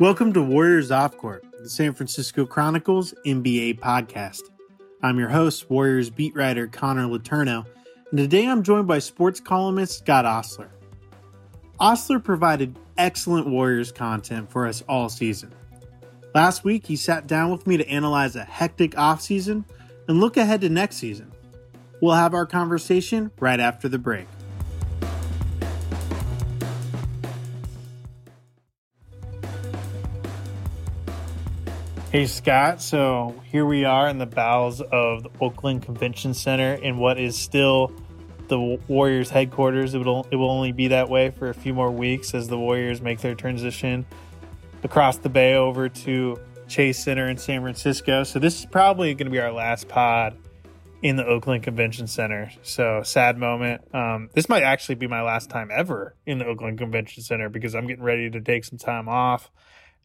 Welcome to Warriors Off Court, the San Francisco Chronicles NBA podcast. I'm your host, Warriors beat writer Connor Letourneau, and today I'm joined by sports columnist Scott Ostler. Ostler provided excellent Warriors content for us all season. Last week, he sat down with me to analyze a hectic offseason and look ahead to next season. We'll have our conversation right after the break. Hey Scott, so here we are in the bowels of the Oakland Convention Center in what is still the Warriors headquarters. It will it will only be that way for a few more weeks as the Warriors make their transition across the bay over to Chase Center in San Francisco. So this is probably going to be our last pod in the Oakland Convention Center. So sad moment. Um, this might actually be my last time ever in the Oakland Convention Center because I'm getting ready to take some time off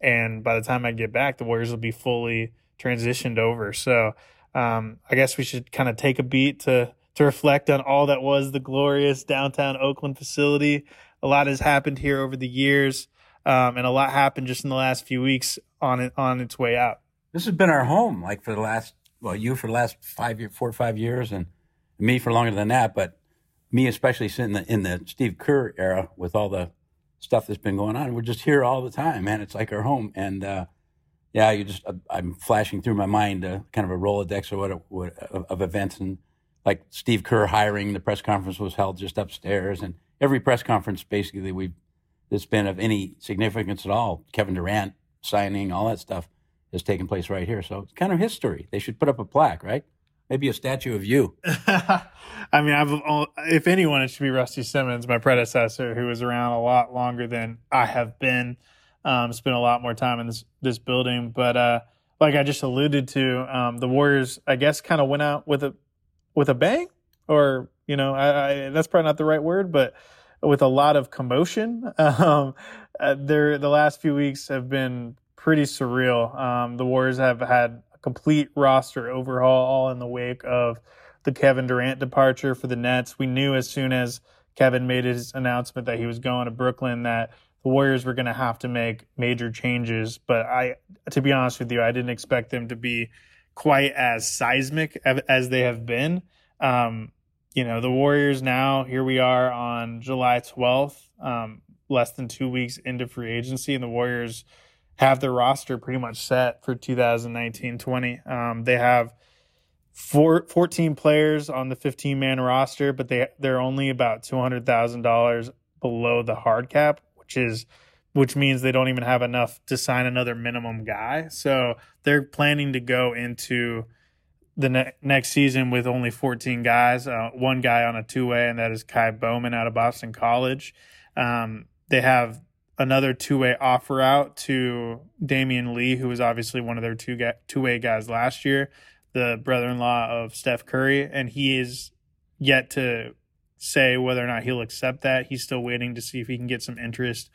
and by the time I get back, the Warriors will be fully transitioned over. So um, I guess we should kind of take a beat to to reflect on all that was the glorious downtown Oakland facility. A lot has happened here over the years, um, and a lot happened just in the last few weeks on it on its way out. This has been our home, like for the last well, you for the last five year, four or five years, and me for longer than that. But me especially in the in the Steve Kerr era with all the stuff that's been going on. We're just here all the time, man. It's like our home. And uh, yeah, you just uh, I'm flashing through my mind uh, kind of a rolodex or what, what of, of, events and like Steve Kerr hiring. The press conference was held just upstairs, and every press conference basically we've that's been of any significance at all. Kevin Durant signing, all that stuff has taken place right here. So it's kind of history. They should put up a plaque, right? Maybe a statue of you. I mean, I've if anyone, it should be Rusty Simmons, my predecessor, who was around a lot longer than I have been. Um, spent a lot more time in this this building, but uh, like I just alluded to, um, the Warriors, I guess, kind of went out with a with a bang, or you know, I, I, that's probably not the right word, but with a lot of commotion. Um, uh, there, the last few weeks have been pretty surreal. Um, the Warriors have had complete roster overhaul all in the wake of the Kevin Durant departure for the Nets. We knew as soon as Kevin made his announcement that he was going to Brooklyn that the Warriors were going to have to make major changes. But I, to be honest with you, I didn't expect them to be quite as seismic as they have been. Um, you know, the Warriors now, here we are on July 12th, um, less than two weeks into free agency, and the Warriors have their roster pretty much set for 2019-20. Um, they have four, 14 players on the 15 man roster, but they they're only about $200,000 below the hard cap, which is which means they don't even have enough to sign another minimum guy. So they're planning to go into the ne- next season with only 14 guys, uh, one guy on a two way, and that is Ky Bowman out of Boston College. Um, they have another two way offer out to Damion Lee, who was obviously one of their two ga- two way guys last year, the brother in law of Steph Curry, and he is yet to say whether or not he'll accept that. He's still waiting to see if he can get some interest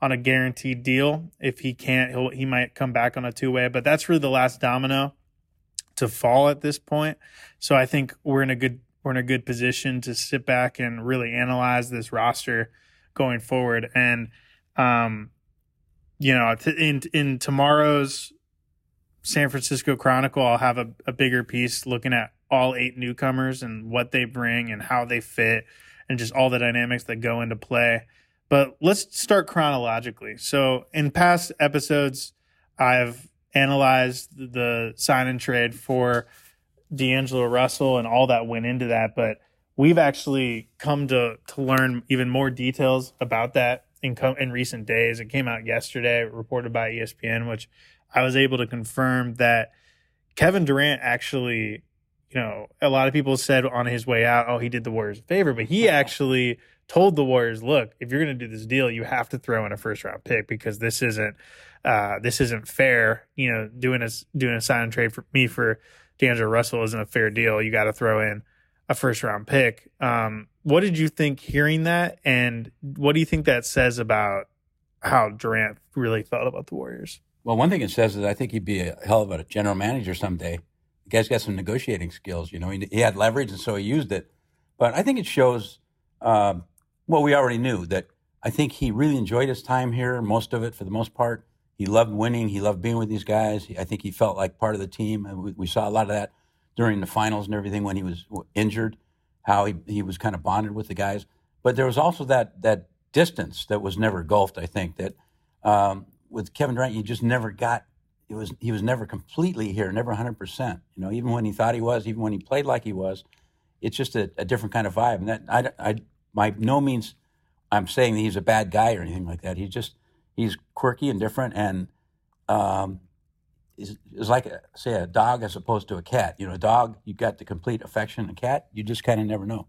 on a guaranteed deal. If he can't, he'll he might come back on a two way, but that's really the last domino to fall at this point. So I think we're in a good we're in a good position to sit back and really analyze this roster going forward and um, you know, in in tomorrow's San Francisco Chronicle, I'll have a, a bigger piece looking at all eight newcomers and what they bring and how they fit and just all the dynamics that go into play. But let's start chronologically. So, in past episodes, I've analyzed the sign and trade for D'Angelo Russell and all that went into that. But we've actually come to to learn even more details about that in co- in recent days. It came out yesterday, reported by ESPN, which I was able to confirm that Kevin Durant actually, you know, a lot of people said on his way out, oh, he did the Warriors a favor, but he actually told the Warriors, look, if you're going to do this deal, you have to throw in a first round pick because this isn't uh, this isn't fair. You know, doing a doing a sign and trade for me for D'Angelo Russell isn't a fair deal. You got to throw in a first round pick. Um, what did you think hearing that, and what do you think that says about how Durant really felt about the Warriors? Well, one thing it says is I think he'd be a hell of a general manager someday. The guy's got some negotiating skills. You know, he, he had leverage, and so he used it. But I think it shows uh, what we already knew that I think he really enjoyed his time here, most of it for the most part. he loved winning. He loved being with these guys. I think he felt like part of the team. And we, we saw a lot of that during the finals and everything when he was injured, how he, he was kind of bonded with the guys. But there was also that that distance that was never gulfed. I think that um, with Kevin Durant, you just never got. It was he was never completely here, never 100. percent You know, even when he thought he was, even when he played like he was, it's just a, a different kind of vibe. And that I, I by no means I'm saying that he's a bad guy or anything like that. He's just he's quirky and different, and um, is is like a, say a dog as opposed to a cat. You know, a dog you've got the complete affection. A cat you just kind of never know.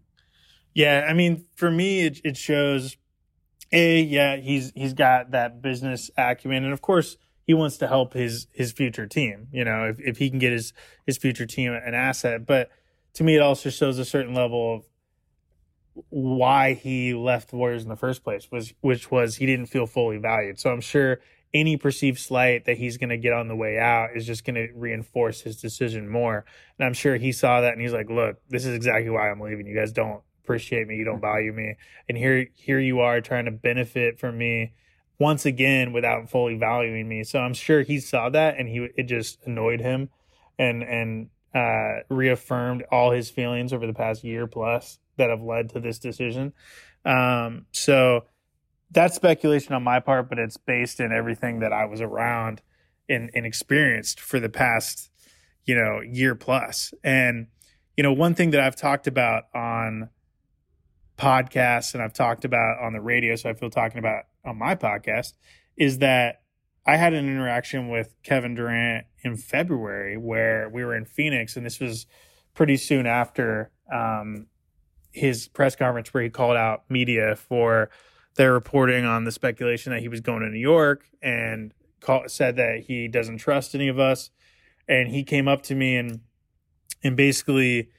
Yeah, I mean, for me, it, it shows. A, yeah, he's he's got that business acumen, and of course, he wants to help his his future team. You know, if if he can get his his future team an asset, but to me, it also shows a certain level of why he left the Warriors in the first place was which was he didn't feel fully valued. So I'm sure any perceived slight that he's going to get on the way out is just going to reinforce his decision more. And I'm sure he saw that and he's like, "Look, this is exactly why I'm leaving. You guys don't appreciate me, you don't value me, and here here you are trying to benefit from me once again without fully valuing me." So I'm sure he saw that and he it just annoyed him and and uh, reaffirmed all his feelings over the past year plus that have led to this decision. Um, so that's speculation on my part, but it's based in everything that I was around and, and experienced for the past, you know, year plus. And, you know, one thing that I've talked about on podcasts and I've talked about on the radio, so I feel talking about on my podcast, is that I had an interaction with Kevin Durant in February where we were in Phoenix, and this was pretty soon after um, his press conference where he called out media for their reporting on the speculation that he was going to New York and call, said that he doesn't trust any of us. And he came up to me and and basically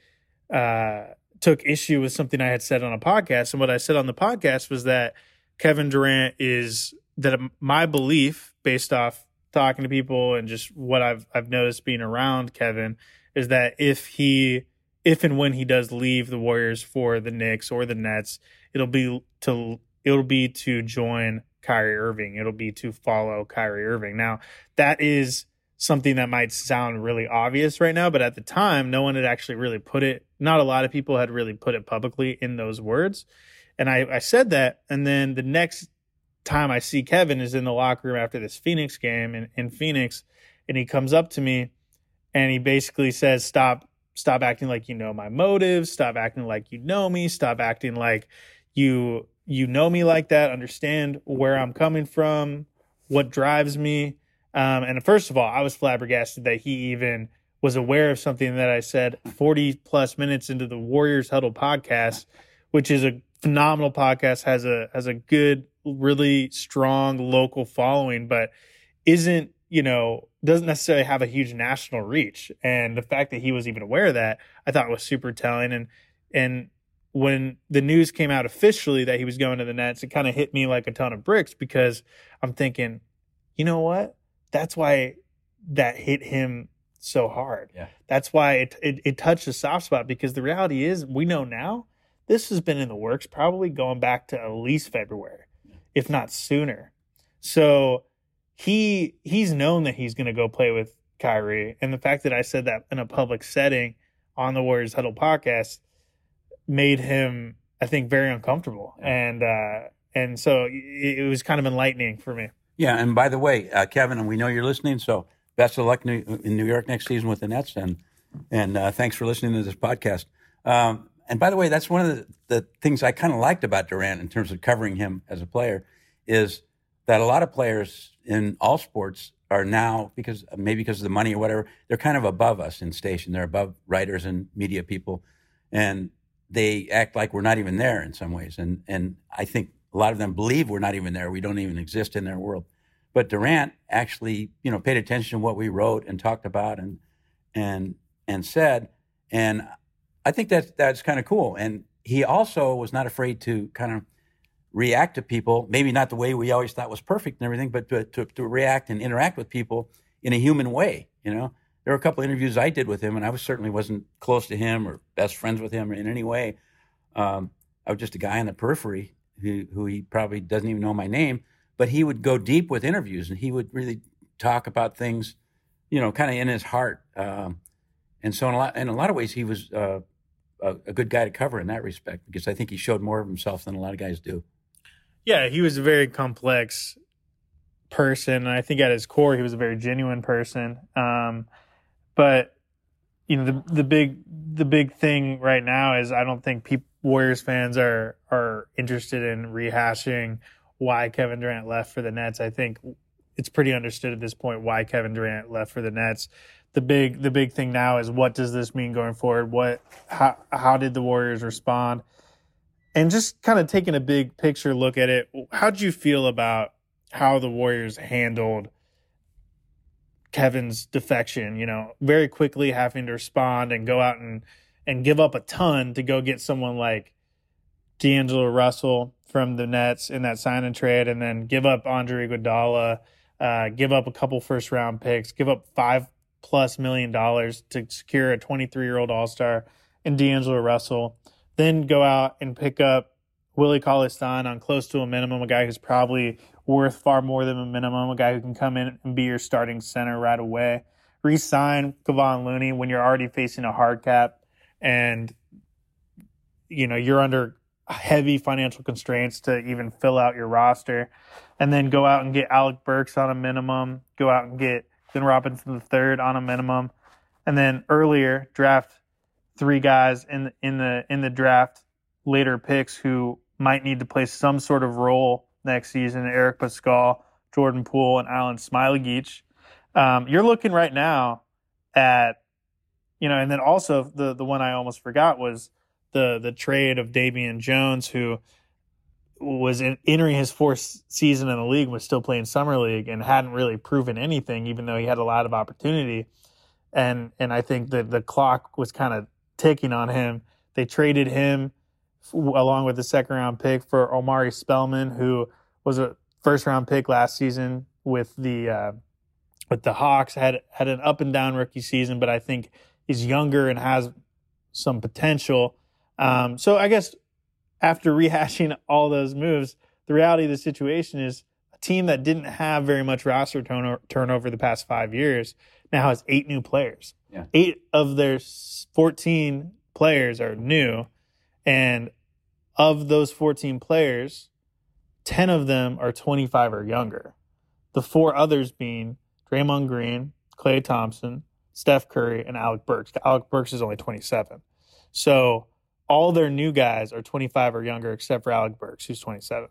uh, took issue with something I had said on a podcast. And what I said on the podcast was that Kevin Durant is that my belief, based off talking to people and just what I've I've noticed being around Kevin, is that if he if and when he does leave the Warriors for the Knicks or the Nets, it'll be to it'll be to join Kyrie Irving. It'll be to follow Kyrie Irving. Now, that is something that might sound really obvious right now, but at the time, no one had actually really put it. Not a lot of people had really put it publicly in those words. And I, I said that, and then the next time I see Kevin is in the locker room after this Phoenix game in, in Phoenix, and he comes up to me and he basically says, "Stop stop acting like you know my motives stop acting like you know me stop acting like you you know me like that understand where i'm coming from what drives me um, and first of all i was flabbergasted that he even was aware of something that i said 40 plus minutes into the warriors huddle podcast which is a phenomenal podcast has a has a good really strong local following but isn't you know doesn't necessarily have a huge national reach. And the fact that he was even aware of that, I thought was super telling. And and when the news came out officially that he was going to the Nets, it kind of hit me like a ton of bricks because I'm thinking, you know what? That's why that hit him so hard. Yeah. That's why it, it, it touched a soft spot because the reality is we know now this has been in the works probably going back to at least February, if not sooner. So he he's known that he's going to go play with Kyrie, and the fact that I said that in a public setting on the Warriors Huddle podcast made him, I think, very uncomfortable, and uh, and so it, it was kind of enlightening for me. Yeah, and by the way, uh, Kevin, and we know you're listening, so best of luck in New York next season with the Nets, and and uh, thanks for listening to this podcast. Um, and by the way, that's one of the, the things I kind of liked about Durant in terms of covering him as a player is that a lot of players in all sports are now because maybe because of the money or whatever they're kind of above us in station they're above writers and media people and they act like we're not even there in some ways. And and i think a lot of them believe we're not even there. We don't even exist in their world. But durant actually you know paid attention to what we wrote and talked about and and and said. And i think that that's kind of cool. And he also was not afraid to kind of react to people, maybe not the way we always thought was perfect and everything, but to, to, to, react and interact with people in a human way. You know, there were a couple of interviews I did with him, and I was certainly wasn't close to him or best friends with him in any way. Um, I was just a guy on the periphery who, who he probably doesn't even know my name, but he would go deep with interviews and he would really talk about things, you know, kind of in his heart. Um, and so in a lot in a lot of ways, he was uh, a, a good guy to cover in that respect because I think he showed more of himself than a lot of guys do. Yeah, he was a very complex person, and I think at his core, he was a very genuine person. Um, but you know, the the big the big thing right now is I don't think people, Warriors fans are are interested in rehashing why Kevin Durant left for the Nets. I think it's pretty understood at this point why Kevin Durant left for the Nets. The big the big thing now is what does this mean going forward? What how how did the Warriors respond? And just kind of taking a big picture look at it, how did you feel about how the Warriors handled Kevin's defection? You know, very quickly having to respond and go out and and give up a ton to go get someone like D'Angelo Russell from the Nets in that sign and trade, and then give up Andre Iguodala, uh, give up a couple first round picks, give up five plus million dollars to secure a 23 year old All Star and D'Angelo Russell, then go out and pick up Willie Cauley Stein on close to a minimum, a guy who's probably worth far more than a minimum, a guy who can come in and be your starting center right away. Resign Kevon Looney when you're already facing a hard cap and you know you're under heavy financial constraints to even fill out your roster, and then go out and get Alec Burks on a minimum, go out and get Glenn Robinson the third on a minimum, and then earlier draft three guys in in the in the draft later picks who might need to play some sort of role next season. Eric Paschall, Jordan Poole, and Alen Smailagic. Um, you're looking right now at you know, and then also the the one I almost forgot was the the trade of Damian Jones, who was in, entering his fourth season in the league, was still playing summer league, and hadn't really proven anything, even though he had a lot of opportunity. And and I think that the clock was kind of ticking on him. They traded him along with the second round pick for Omari Spellman, who was a first round pick last season with the uh, with the Hawks. had had an up and down rookie season, but I think is younger and has some potential. Um, so I guess after rehashing all those moves, the reality of the situation is a team that didn't have very much roster turnover, turnover the past five years now has eight new players. Yeah. Eight of their 14 players are new. And of those 14 players, 10 of them are 25 or younger. The four others being Draymond Green, Klay Thompson, Steph Curry, and Alec Burks. Alec Burks is only 27. So all their new guys are 25 or younger, except for Alec Burks, who's 27.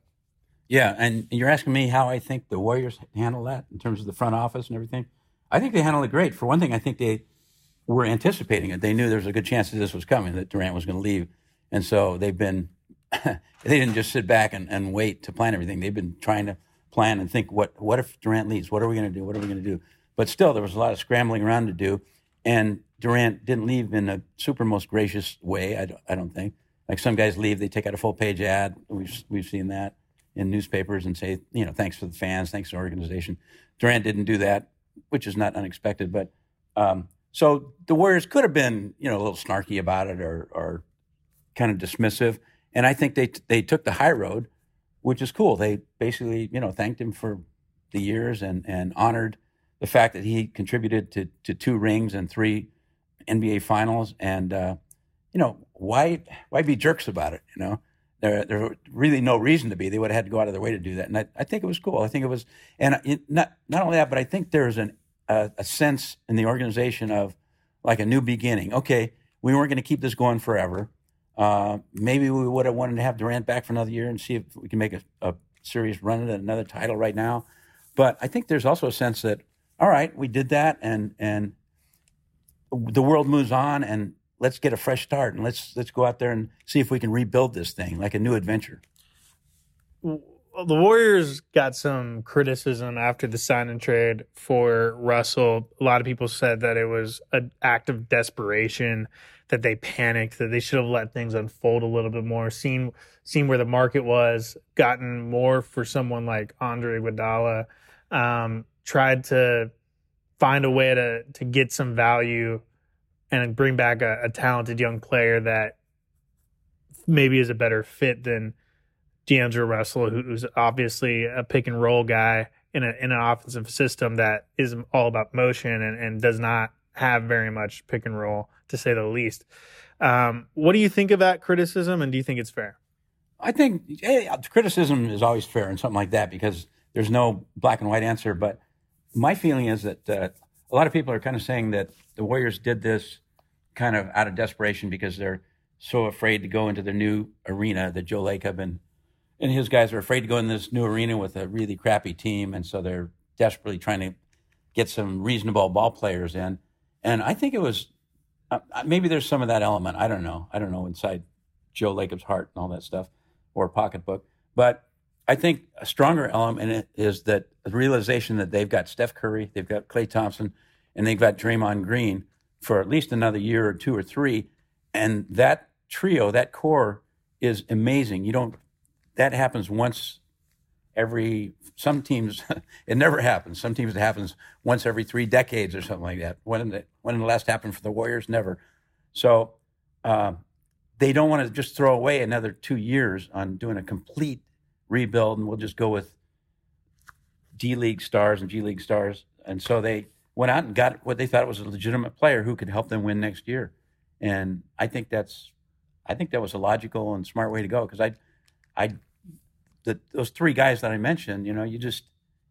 Yeah, and you're asking me how I think the Warriors handle that in terms of the front office and everything. I think they handled it great. For one thing, I think they were anticipating it. They knew there was a good chance that this was coming, that Durant was going to leave, and so they've been. they didn't just sit back and, and wait to plan everything. They've been trying to plan and think what what if Durant leaves? What are we going to do? What are we going to do? But still, there was a lot of scrambling around to do. And Durant didn't leave in a super most gracious way, I don't, I don't think. Like some guys leave, they take out a full page ad. We've, we've seen that in newspapers and say, you know, thanks for the fans, thanks to the organization. Durant didn't do that, which is not unexpected. But um, so the Warriors could have been, you know, a little snarky about it or, or kind of dismissive. And I think they, they took the high road, which is cool. They basically, you know, thanked him for the years and, and honored the fact that he contributed to, to two rings and three NBA finals. And, uh, you know, why, why be jerks about it? You know, there, there really no reason to be. They would have had to go out of their way to do that. And I, I think it was cool. I think it was, and not, not only that, but I think there's an, a, a sense in the organization of like a new beginning. Okay, we weren't going to keep this going forever. Uh, maybe we would have wanted to have Durant back for another year and see if we can make a, a serious run at another title right now. But I think there's also a sense that all right, we did that, and and the world moves on, and let's get a fresh start, and let's let's go out there and see if we can rebuild this thing like a new adventure. The Warriors got some criticism after the sign and trade for Russell. A lot of people said that it was an act of desperation, that they panicked, that they should have let things unfold a little bit more, seen seen where the market was, gotten more for someone like Andre Iguodala. Um, tried to find a way to to get some value and bring back a, a talented young player that maybe is a better fit than D'Angelo Russell, who's obviously a pick and roll guy in, a, in an offensive system that is all about motion and, and does not have very much pick and roll, to say the least. Um, what do you think of that criticism, and do you think it's fair? I think hey, criticism is always fair and something like that because there's no black and white answer. But my feeling is that uh, a lot of people are kind of saying that the Warriors did this kind of out of desperation because they're so afraid to go into the new arena that Joe Lacob and and his guys are afraid to go in this new arena with a really crappy team, and so they're desperately trying to get some reasonable ball players in. And I think it was uh, maybe there's some of that element. I don't know. I don't know inside Joe Lacob's heart and all that stuff or pocketbook. But I think a stronger element is that the realization that they've got Steph Curry, they've got Klay Thompson, and they've got Draymond Green for at least another year or two or three. And that trio, that core is amazing. You don't, that happens once every, some teams, it never happens. Some teams it happens once every three decades or something like that. When, the, when the last happened for the Warriors? Never. So, uh, they don't want to just throw away another two years on doing a complete rebuild, and we'll just go with D League stars and G League stars. And so they went out and got what they thought was a legitimate player who could help them win next year. And I think that's, I think that was a logical and smart way to go because I, I, the, those three guys that I mentioned, you know, you just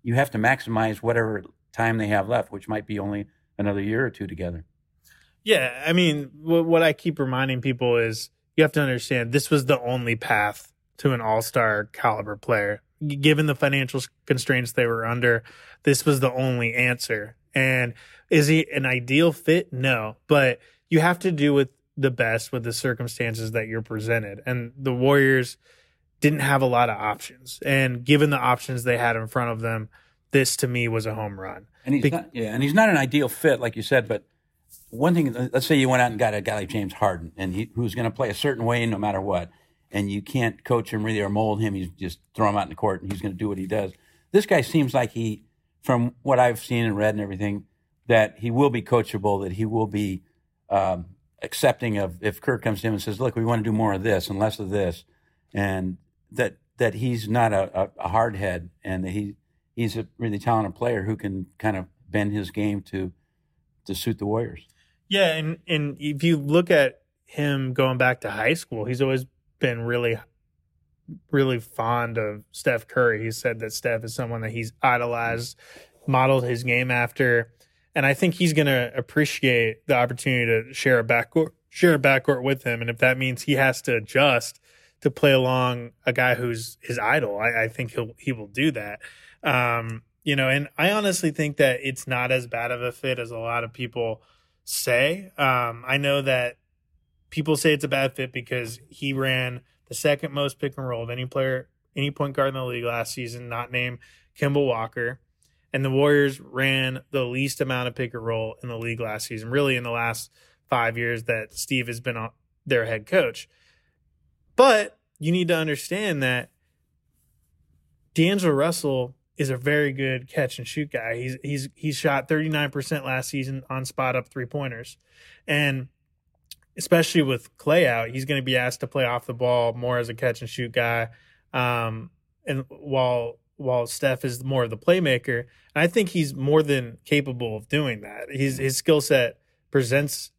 you have to maximize whatever time they have left, which might be only another year or two together. Yeah, I mean, what I keep reminding people is you have to understand this was the only path to an all-star caliber player. Given the financial constraints they were under, this was the only answer. And is he an ideal fit? No, but you have to do with the best with the circumstances that you're presented. And the Warriors didn't have a lot of options. And given the options they had in front of them, this to me was a home run. And he's Be- not, yeah, and he's not an ideal fit, like you said, but one thing, let's say you went out and got a guy like James Harden, and he who's going to play a certain way no matter what, and you can't coach him really or mold him. You just throw him out in the court, and he's going to do what he does. This guy seems like he, from what I've seen and read and everything, that he will be coachable, that he will be um, accepting of if Kerr comes to him and says, "Look, we want to do more of this and less of this," and that that he's not a, a, hard head, and that he he's a really talented player who can kind of bend his game to to suit the Warriors. Yeah, and and if you look at him going back to high school, he's always been really really fond of Steph Curry. He said that Steph is someone that he's idolized, modeled his game after, and I think he's going to appreciate the opportunity to share a backcourt share a backcourt with him. And if that means he has to adjust to play along a guy who's his idol, I, I think he'll he will do that. Um, you know, and I honestly think that it's not as bad of a fit as a lot of people say. Um, I know that people say it's a bad fit because he ran the second most pick and roll of any player, any point guard in the league last season, not named Kemba Walker. And the Warriors ran the least amount of pick and roll in the league last season, really in the last five years that Steve has been their head coach. But you need to understand that D'Angelo Russell is a very good catch and shoot guy. He's he's he's shot 39% last season on spot up three pointers. And especially with Klay out, he's going to be asked to play off the ball more as a catch and shoot guy. Um, and while while Steph is more of the playmaker, I think he's more than capable of doing that. His his skill set presents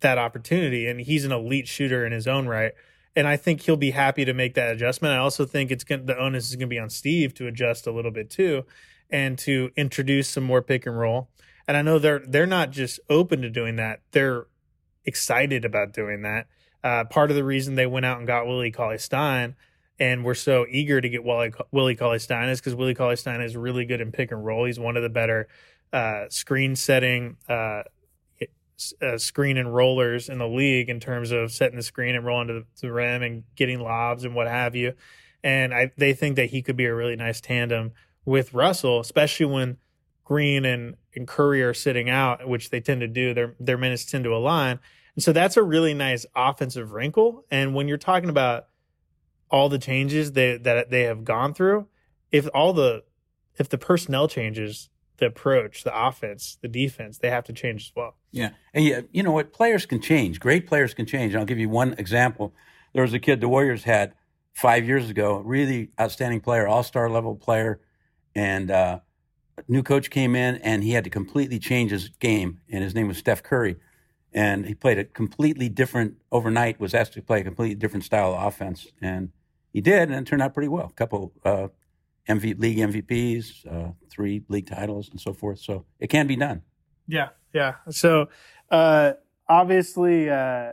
that opportunity, and he's an elite shooter in his own right and I think he'll be happy to make that adjustment. I also think it's going the onus is going to be on Steve to adjust a little bit too, and to introduce some more pick and roll. And I know they're they're not just open to doing that; they're excited about doing that. Uh, part of the reason they went out and got Willie Cauley Stein and we're so eager to get Willie, Willie Cauley Stein is because Willie Cauley Stein is really good in pick and roll. He's one of the better uh, screen setting uh, uh, screen and rollers in the league in terms of setting the screen and rolling to the, rim and getting lobs and what have you. And I, they think that he could be a really nice tandem with Russell, especially when Green and, and Curry are sitting out, which they tend to do. Their their minutes tend to align, and so that's a really nice offensive wrinkle. And when you're talking about all the changes they, that they have gone through, if all the if the personnel changes the approach, the offense, the defense, they have to change as well. Yeah. And yeah, you know what? Players can change. Great players can change. And I'll give you one example. There was a kid the Warriors had five years ago. Really outstanding player, all star level player, and uh, new coach came in and he had to completely change his game. And his name was Steph Curry, and he played a completely different overnight. Was asked to play a completely different style of offense, and he did, and it turned out pretty well. A couple uh, MV, league MVPs, uh, three league titles, and so forth. So it can be done. Yeah, yeah. So uh, obviously, uh,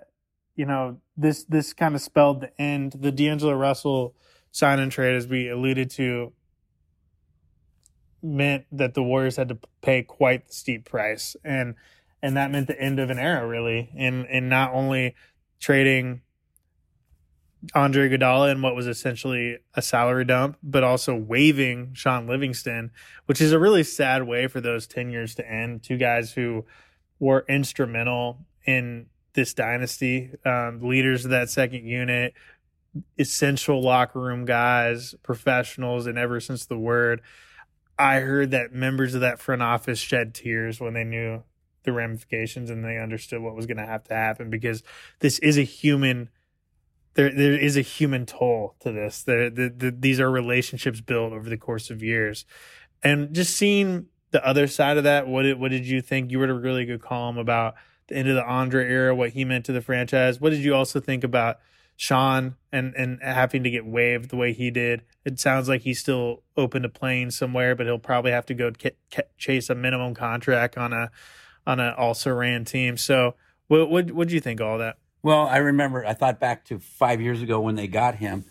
you know this this kind of spelled the end. The D'Angelo Russell sign and trade, as we alluded to, meant that the Warriors had to pay quite the steep price, and and that meant the end of an era, really. In in not only trading Andre Iguodala in what was essentially a salary dump, but also waiving Shaun Livingston, which is a really sad way for those tenures to end. Two guys who were instrumental in this dynasty, um, leaders of that second unit, essential locker room guys, professionals, and ever since the word, I heard that members of that front office shed tears when they knew the ramifications and they understood what was going to have to happen because this is a human there there is a human toll to this. There, the, the, these are relationships built over the course of years, and just seeing the other side of that. What did, what did you think? You wrote a really good column about the end of the Andre era, what he meant to the franchise. What did you also think about Shaun and and having to get waived the way he did? It sounds like he's still open to playing somewhere, but he'll probably have to go chase a minimum contract on a on an also ran team. So, what what what do you think all that? Well, I remember I thought back to five years ago when they got him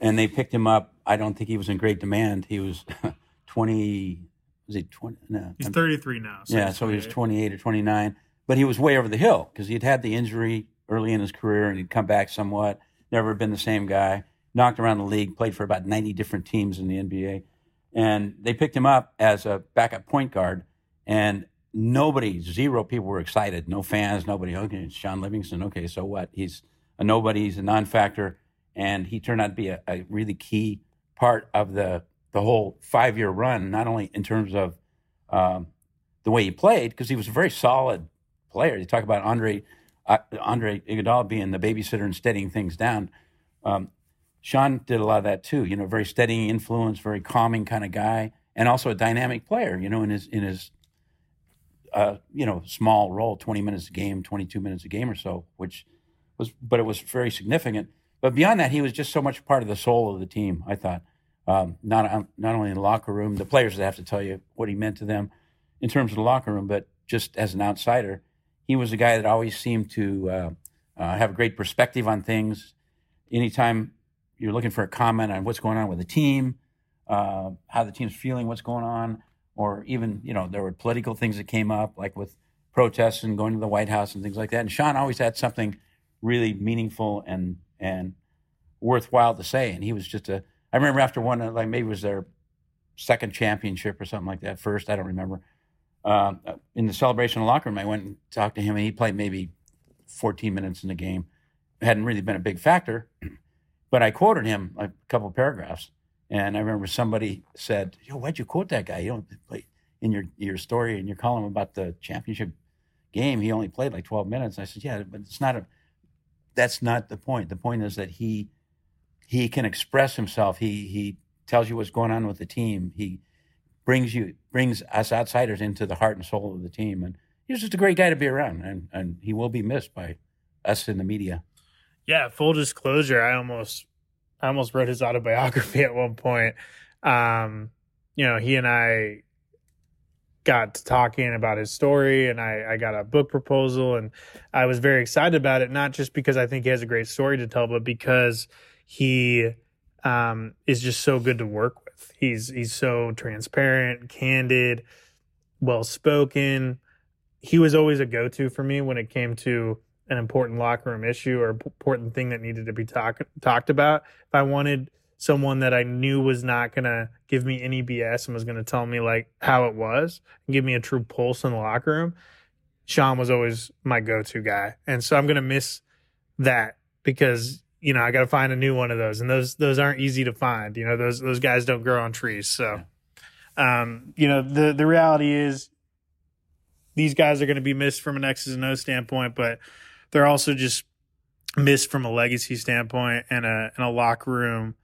and they picked him up. I don't think he was in great demand. He was 20, was he 20? No. He's 33 now. So yeah, so he was 28 or 29. But he was way over the hill because he'd had the injury early in his career and he'd come back somewhat. Never been the same guy. Knocked around the league, played for about 90 different teams in the NBA. And they picked him up as a backup point guard. And nobody, zero people were excited. No fans, nobody. Okay, it's Shaun Livingston. Okay, so what? He's a nobody. He's a non-factor, and he turned out to be a, a really key part of the the whole five year run. Not only in terms of um, the way he played, because he was a very solid player. You talk about Andre uh, Andre Iguodala being the babysitter and steadying things down. Um, Shaun did a lot of that too. You know, very steadying influence, very calming kind of guy, and also a dynamic player. You know, in his in his a you know small role, twenty minutes a game, twenty two minutes a game or so, which was but it was very significant. But beyond that, he was just so much part of the soul of the team. I thought um, not um, not only in the locker room, the players that have to tell you what he meant to them in terms of the locker room, but just as an outsider, he was a guy that always seemed to uh, uh, have a great perspective on things. Anytime you're looking for a comment on what's going on with the team, uh, how the team's feeling, what's going on, or even you know there were political things that came up like with protests and going to the White House and things like that. And Shaun always had something really meaningful and and worthwhile to say. And he was just a. I remember after one like maybe it was their second championship or something like that. First, I don't remember. Um, in the celebration the locker room, I went and talked to him, and he played maybe 14 minutes in the game. hadn't really been a big factor, but I quoted him a couple paragraphs, and I remember somebody said, "Yo, why'd you quote that guy? You don't play in your your story in your column about the championship game. He only played like 12 minutes." I said, "Yeah, but it's not a. That's not the point. The point is that he he can express himself. He he tells you what's going on with the team. He brings you brings us outsiders into the heart and soul of the team. And he's just a great guy to be around. And and he will be missed by us in the media." Yeah, full disclosure, I almost I almost wrote his autobiography at one point. Um, you know, he and I got to talking about his story and I, I got a book proposal and I was very excited about it, not just because I think he has a great story to tell, but because he um, is just so good to work with. He's he's so transparent, candid, well spoken. He was always a go to for me when it came to an important locker room issue or important thing that needed to be talk, talked about, if I wanted someone that I knew was not going to give me any BS and was going to tell me like how it was and give me a true pulse in the locker room, Shaun was always my go-to guy. And so I'm going to miss that because you know, I got to find a new one of those and those those aren't easy to find. You know, those those guys don't grow on trees. So um, you know, the the reality is these guys are going to be missed from an X's and O standpoint, but they're also just missed from a legacy standpoint and a and a locker room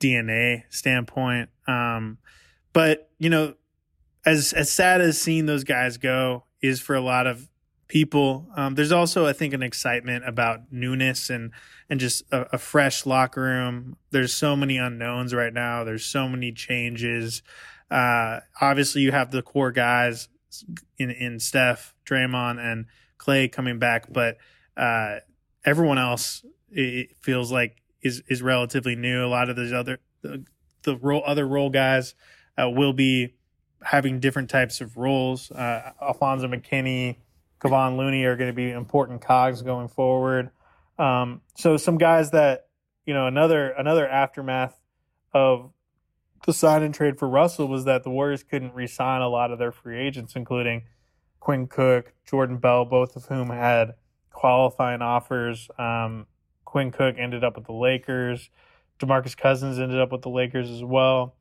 DNA standpoint. Um, but you know, as as sad as seeing those guys go is for a lot of people, um, there's also I think an excitement about newness and and just a, a, fresh locker room. There's so many unknowns right now. There's so many changes. Uh, obviously, you have the core guys in in Steph, Draymond, and Klay coming back, but uh, everyone else it feels like is is relatively new. A lot of those other the, the role other role guys uh, will be having different types of roles. Uh, Alfonzo McKinnie, Kevon Looney are going to be important cogs going forward. Um, so some guys that you know another another aftermath of the sign and trade for Russell was that the Warriors couldn't re-sign a lot of their free agents, including Quinn Cook, Jordan Bell, both of whom had qualifying offers. Um, Quinn Cook ended up with the Lakers. DeMarcus Cousins ended up with the Lakers as well.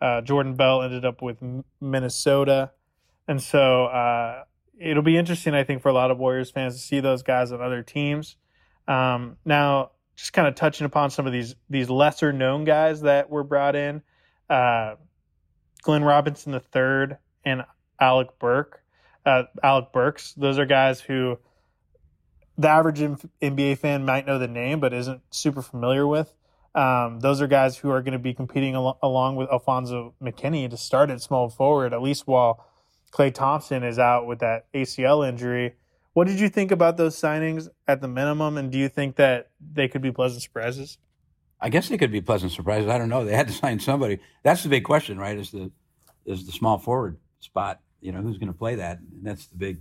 Uh, Jordan Bell ended up with Minnesota. And so uh, it'll be interesting, I think, for a lot of Warriors fans to see those guys on other teams. Um, now, just kind of touching upon some of these these lesser known guys that were brought in, uh, Glenn Robinson III and Alec Burke, uh, Alec Burks. Those are guys who the average NBA fan might know the name, but isn't super familiar with. Um, those are guys who are going to be competing al- along with Alfonzo McKinnie to start at small forward, at least while Klay Thompson is out with that ACL injury. What did you think about those signings at the minimum, and do you think that they could be pleasant surprises? I guess they could be pleasant surprises. I don't know. They had to sign somebody. That's the big question, right? Is the is the small forward spot? You know, who's going to play that? And that's the big,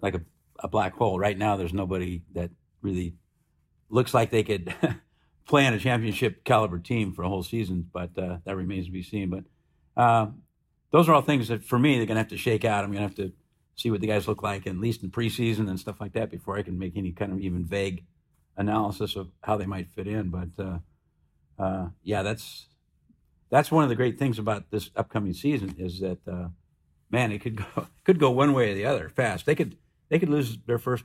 like a, a black hole. Right now, there's nobody that really looks like they could play on a championship caliber team for a whole season. But uh, that remains to be seen. But uh, those are all things that, for me, they're going to have to shake out. I'm going to have to see what the guys look like, at least in preseason and stuff like that, before I can make any kind of even vague analysis of how they might fit in. But uh, uh, yeah, that's that's one of the great things about this upcoming season is that uh, man, it could go could go one way or the other fast. They could they could lose their first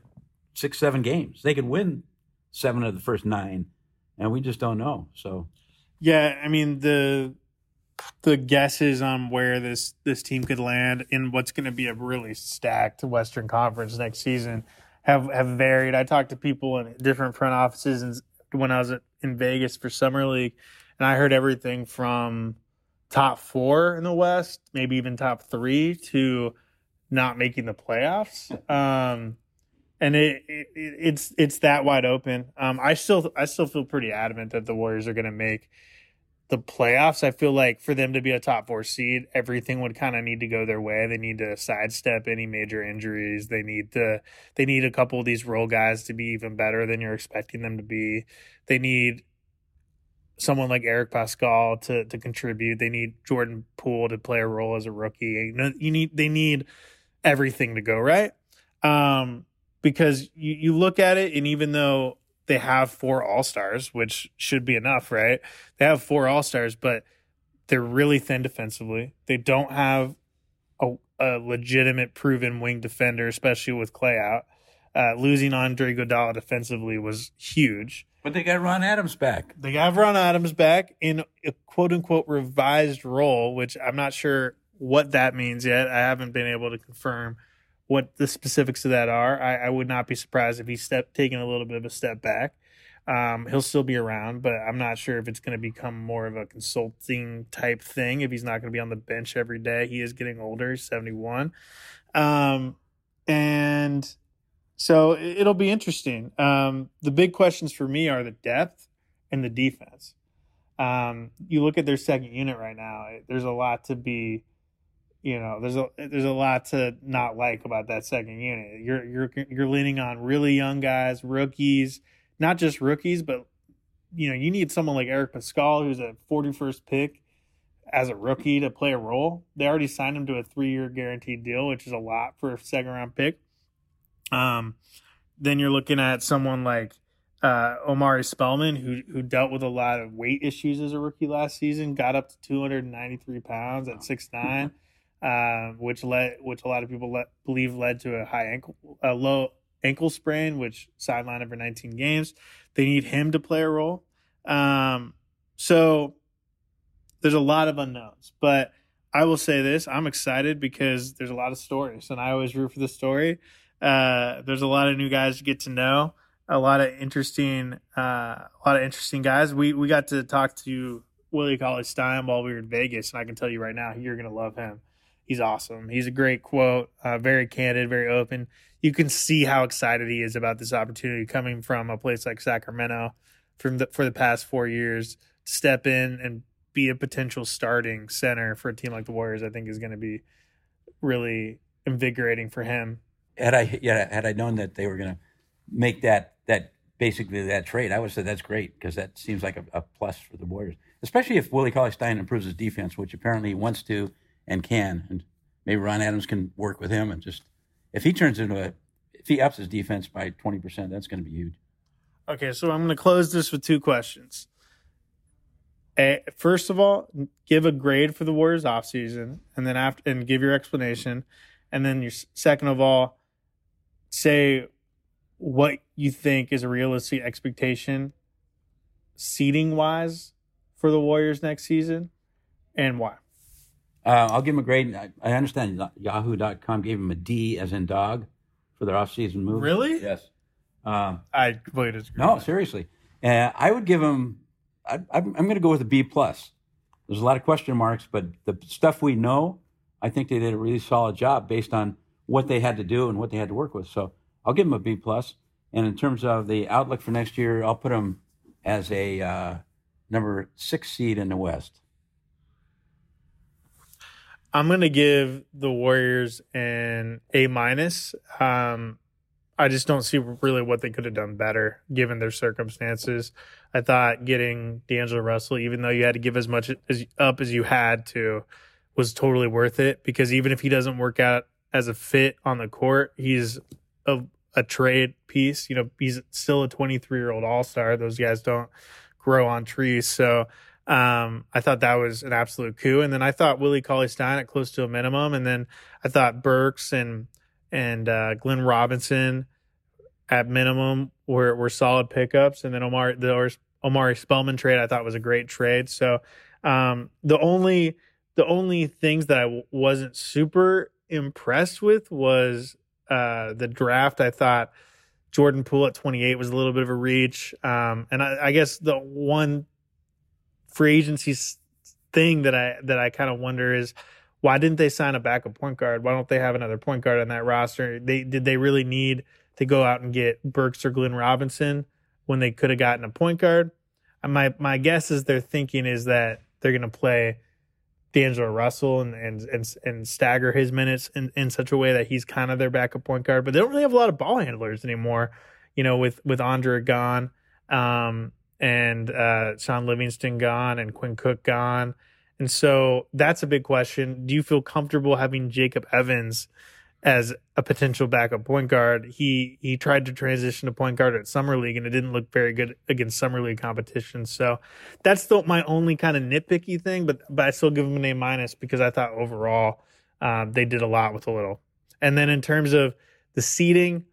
six seven games. They could win seven of the first nine, and we just don't know. So yeah, I mean the the guesses on where this this team could land in what's going to be a really stacked Western Conference next season have have varied. I talked to people in different front offices and when I was in Vegas for summer league, and I heard everything from top four in the West, maybe even top three, to not making the playoffs. Um, and it, it, it's it's that wide open. Um, I still I still feel pretty adamant that the Warriors are going to make the playoffs. I feel like for them to be a top four seed, everything would kind of need to go their way. They need to sidestep any major injuries. They need to they need a couple of these role guys to be even better than you're expecting them to be. They need someone like Eric Paschall to to contribute. They need Jordan Poole to play a role as a rookie. You, know, you need they need everything to go right. Um, because you, you look at it, and even though they have four all stars, which should be enough, right? They have four all stars, but they're really thin defensively. They don't have a, a legitimate proven wing defender, especially with Klay out. Uh, losing Andre Iguodala defensively was huge. But they got Ron Adams back. They got Ron Adams back in a quote unquote revised role, which I'm not sure what that means yet. I haven't been able to confirm what the specifics of that are. I, I would not be surprised if he's step taking a little bit of a step back. Um, he'll still be around, but I'm not sure if it's going to become more of a consulting type thing. If he's not going to be on the bench every day, he is getting older. He's 71, um, and so it'll be interesting. Um, the big questions for me are the depth and the defense. Um, you look at their second unit right now. There's a lot to be you know there's a there's a lot to not like about that second unit. You're you're you're leaning on really young guys rookies not just rookies but you know you need someone like Eric Paschall who's a 41st pick as a rookie to play a role. They already signed him to a 3-year guaranteed deal which is a lot for a second round pick. Um then you're looking at someone like uh, Omari Spellman, who who dealt with a lot of weight issues as a rookie last season, got up to 293 pounds at six um, which led which a lot of people let, believe led to a high ankle a low ankle sprain, which sidelined him for 19 games. They need him to play a role. Um, so there's a lot of unknowns, but I will say this: I'm excited because there's a lot of stories, and I always root for the story. Uh, there's a lot of new guys to get to know, a lot of interesting, uh, a lot of interesting guys. We we got to talk to Willie Cauley Stein while we were in Vegas, and I can tell you right now, you're gonna love him. He's awesome. He's a great quote, uh, very candid, very open. You can see how excited he is about this opportunity coming from a place like Sacramento from the, for the past four years to step in and be a potential starting center for a team like the Warriors. I think is going to be really invigorating for him. Had I yeah, had I known that they were going to make that that basically that trade, I would say that's great because that seems like a, a, plus for the Warriors, especially if Willie Cauley Stein improves his defense, which apparently he wants to and can, and maybe Ron Adams can work with him and just if he turns into a if he ups his defense by twenty percent, that's going to be huge. Okay, so I'm going to close this with two questions. First of all, give a grade for the Warriors offseason, and then after and give your explanation, and then your second of all, say what you think is a realistic expectation seating wise for the Warriors next season and why. Uh, I'll give him a grade. I, I understand Yahoo.com gave him a D as in dog for their offseason move. Really? Yes. Um, I completely disagree. No, seriously. Uh, I would give him. I, am going to go with a B plus. There's a lot of question marks, but the stuff we know, I think they did a really solid job based on what they had to do and what they had to work with. So I'll give them a B plus. And in terms of the outlook for next year, I'll put them as a uh, number six seed in the West. I'm gonna give the Warriors an A minus. Um, I just don't see really what they could have done better given their circumstances. I thought getting D'Angelo Russell, even though you had to give as much as up as you had to, was totally worth it because even if he doesn't work out as a fit on the court, he's a, a trade piece. You know, he's still a 23 year old all star. Those guys don't grow on trees. So um, I thought that was an absolute coup. And then I thought Willie Cauley Stein at close to a minimum. And then I thought Burks and and uh, Glenn Robinson at minimum were were solid pickups. And then Omar the Omari Spellman trade I thought was a great trade. So um, the only the only things that I w- wasn't super impressed with was uh, the draft. I thought Jordan Poole at 28 was a little bit of a reach. Um, and I, I guess the one free agency thing that I that I kind of wonder is why didn't they sign a backup point guard? Why don't they have another point guard on that roster? They did they really need to go out and get Burks or Glenn Robinson when they could have gotten a point guard? My my guess is their thinking is that they're going to play D'Angelo Russell and and and, and stagger his minutes in, in such a way that he's kind of their backup point guard. But they don't really have a lot of ball handlers anymore. You know, with with Andre gone, um, and uh, Shaun Livingston gone and Quinn Cook gone. And so that's a big question. Do you feel comfortable having Jacob Evans as a potential backup point guard? He he tried to transition to point guard at summer league and it didn't look very good against summer league competition. So that's the, my only kind of nitpicky thing. But but I still give him an A minus because I thought overall um, they did a lot with a little. And then in terms of the seating,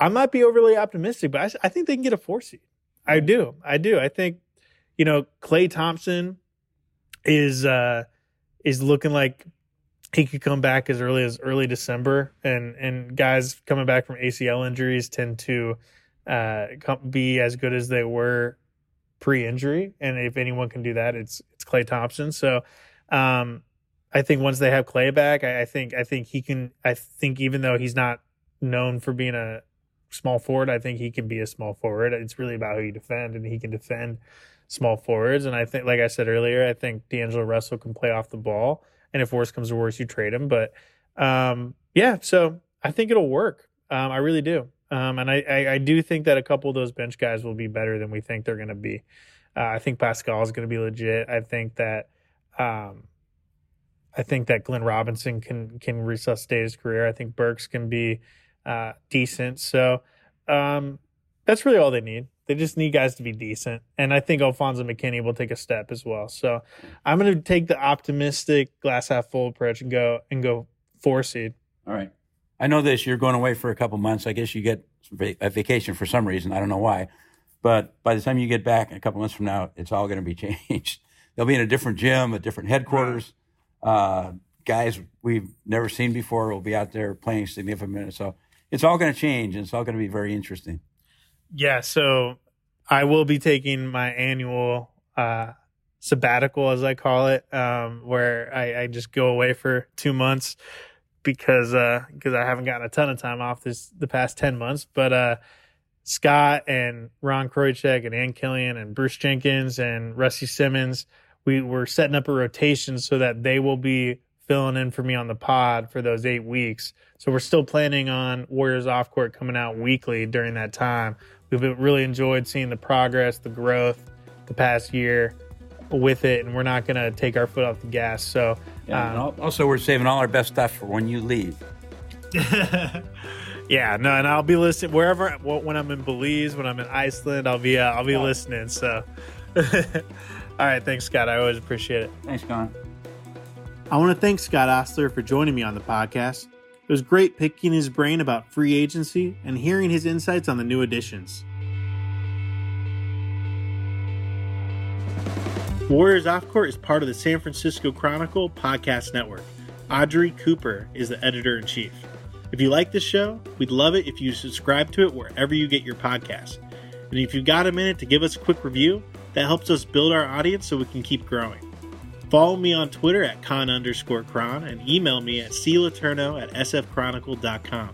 I might be overly optimistic, but I, I think they can get a four seed. I do. I do. I think, you know, Klay Thompson is uh is looking like he could come back as early as early December and and guys coming back from ACL injuries tend to uh come, be as good as they were pre-injury and if anyone can do that it's it's Klay Thompson. So um I think once they have Klay back, I, I think I think he can I think even though he's not known for being a small forward. I think he can be a small forward. It's really about who you defend, and he can defend small forwards. And I think, like I said earlier, I think D'Angelo Russell can play off the ball. And if worse comes to worse, you trade him. But um, yeah, so I think it'll work. Um, I really do. Um, and I, I, I, do think that a couple of those bench guys will be better than we think they're going to be. Uh, I think Paschall is going to be legit. I think that um, I think that Glenn Robinson can can resuscitate his career. I think Burks can be uh, decent. So um, that's really all they need. They just need guys to be decent. And I think Alfonzo McKinnie will take a step as well. So I'm going to take the optimistic glass half full approach and go and go four seed. All right. I know this. You're going away for a couple months. I guess you get a vacation for some reason. I don't know why, but by the time you get back a couple months from now, it's all going to be changed. They'll be in a different gym, a different headquarters. Uh, guys we've never seen before will be out there playing significant minutes. So it's all going to change, and it's all going to be very interesting. Yeah. So I will be taking my annual uh, sabbatical, as I call it, um, where I, I, just go away for two months because uh because uh, I haven't gotten a ton of time off this the past ten months. But uh, Scott and Ron Kroichick and Ann Killion and Bruce Jenkins and Rusty Simmons, we were setting up a rotation so that they will be filling in for me on the pod for those eight weeks. So we're still planning on Warriors Off Court coming out weekly during that time. We've really enjoyed seeing the progress, the growth the past year with it, and we're not going to take our foot off the gas. So, yeah, um, also, we're saving all our best stuff for when you leave. yeah, no, and I'll be listening wherever when I'm in Belize, when I'm in Iceland, I'll be uh, I'll be listening. So, all right, thanks, Scott. I always appreciate it. Thanks, Con. I want to thank Scott Ostler for joining me on the podcast. It was great picking his brain about free agency and hearing his insights on the new additions. Warriors Off Court is part of the San Francisco Chronicle podcast network. Audrey Cooper is the editor in chief. If you like this show, we'd love it if you subscribe to it wherever you get your podcasts. And if you've got a minute to give us a quick review, that helps us build our audience so we can keep growing. Follow me on Twitter at con underscore chron and email me at cletourneau at sfchronicle.com.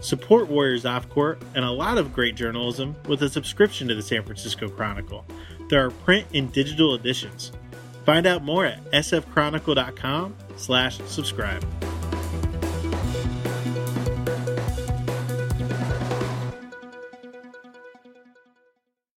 Support Warriors Off Court and a lot of great journalism with a subscription to the San Francisco Chronicle. There are print and digital editions. Find out more at sfchronicle.com slash subscribe.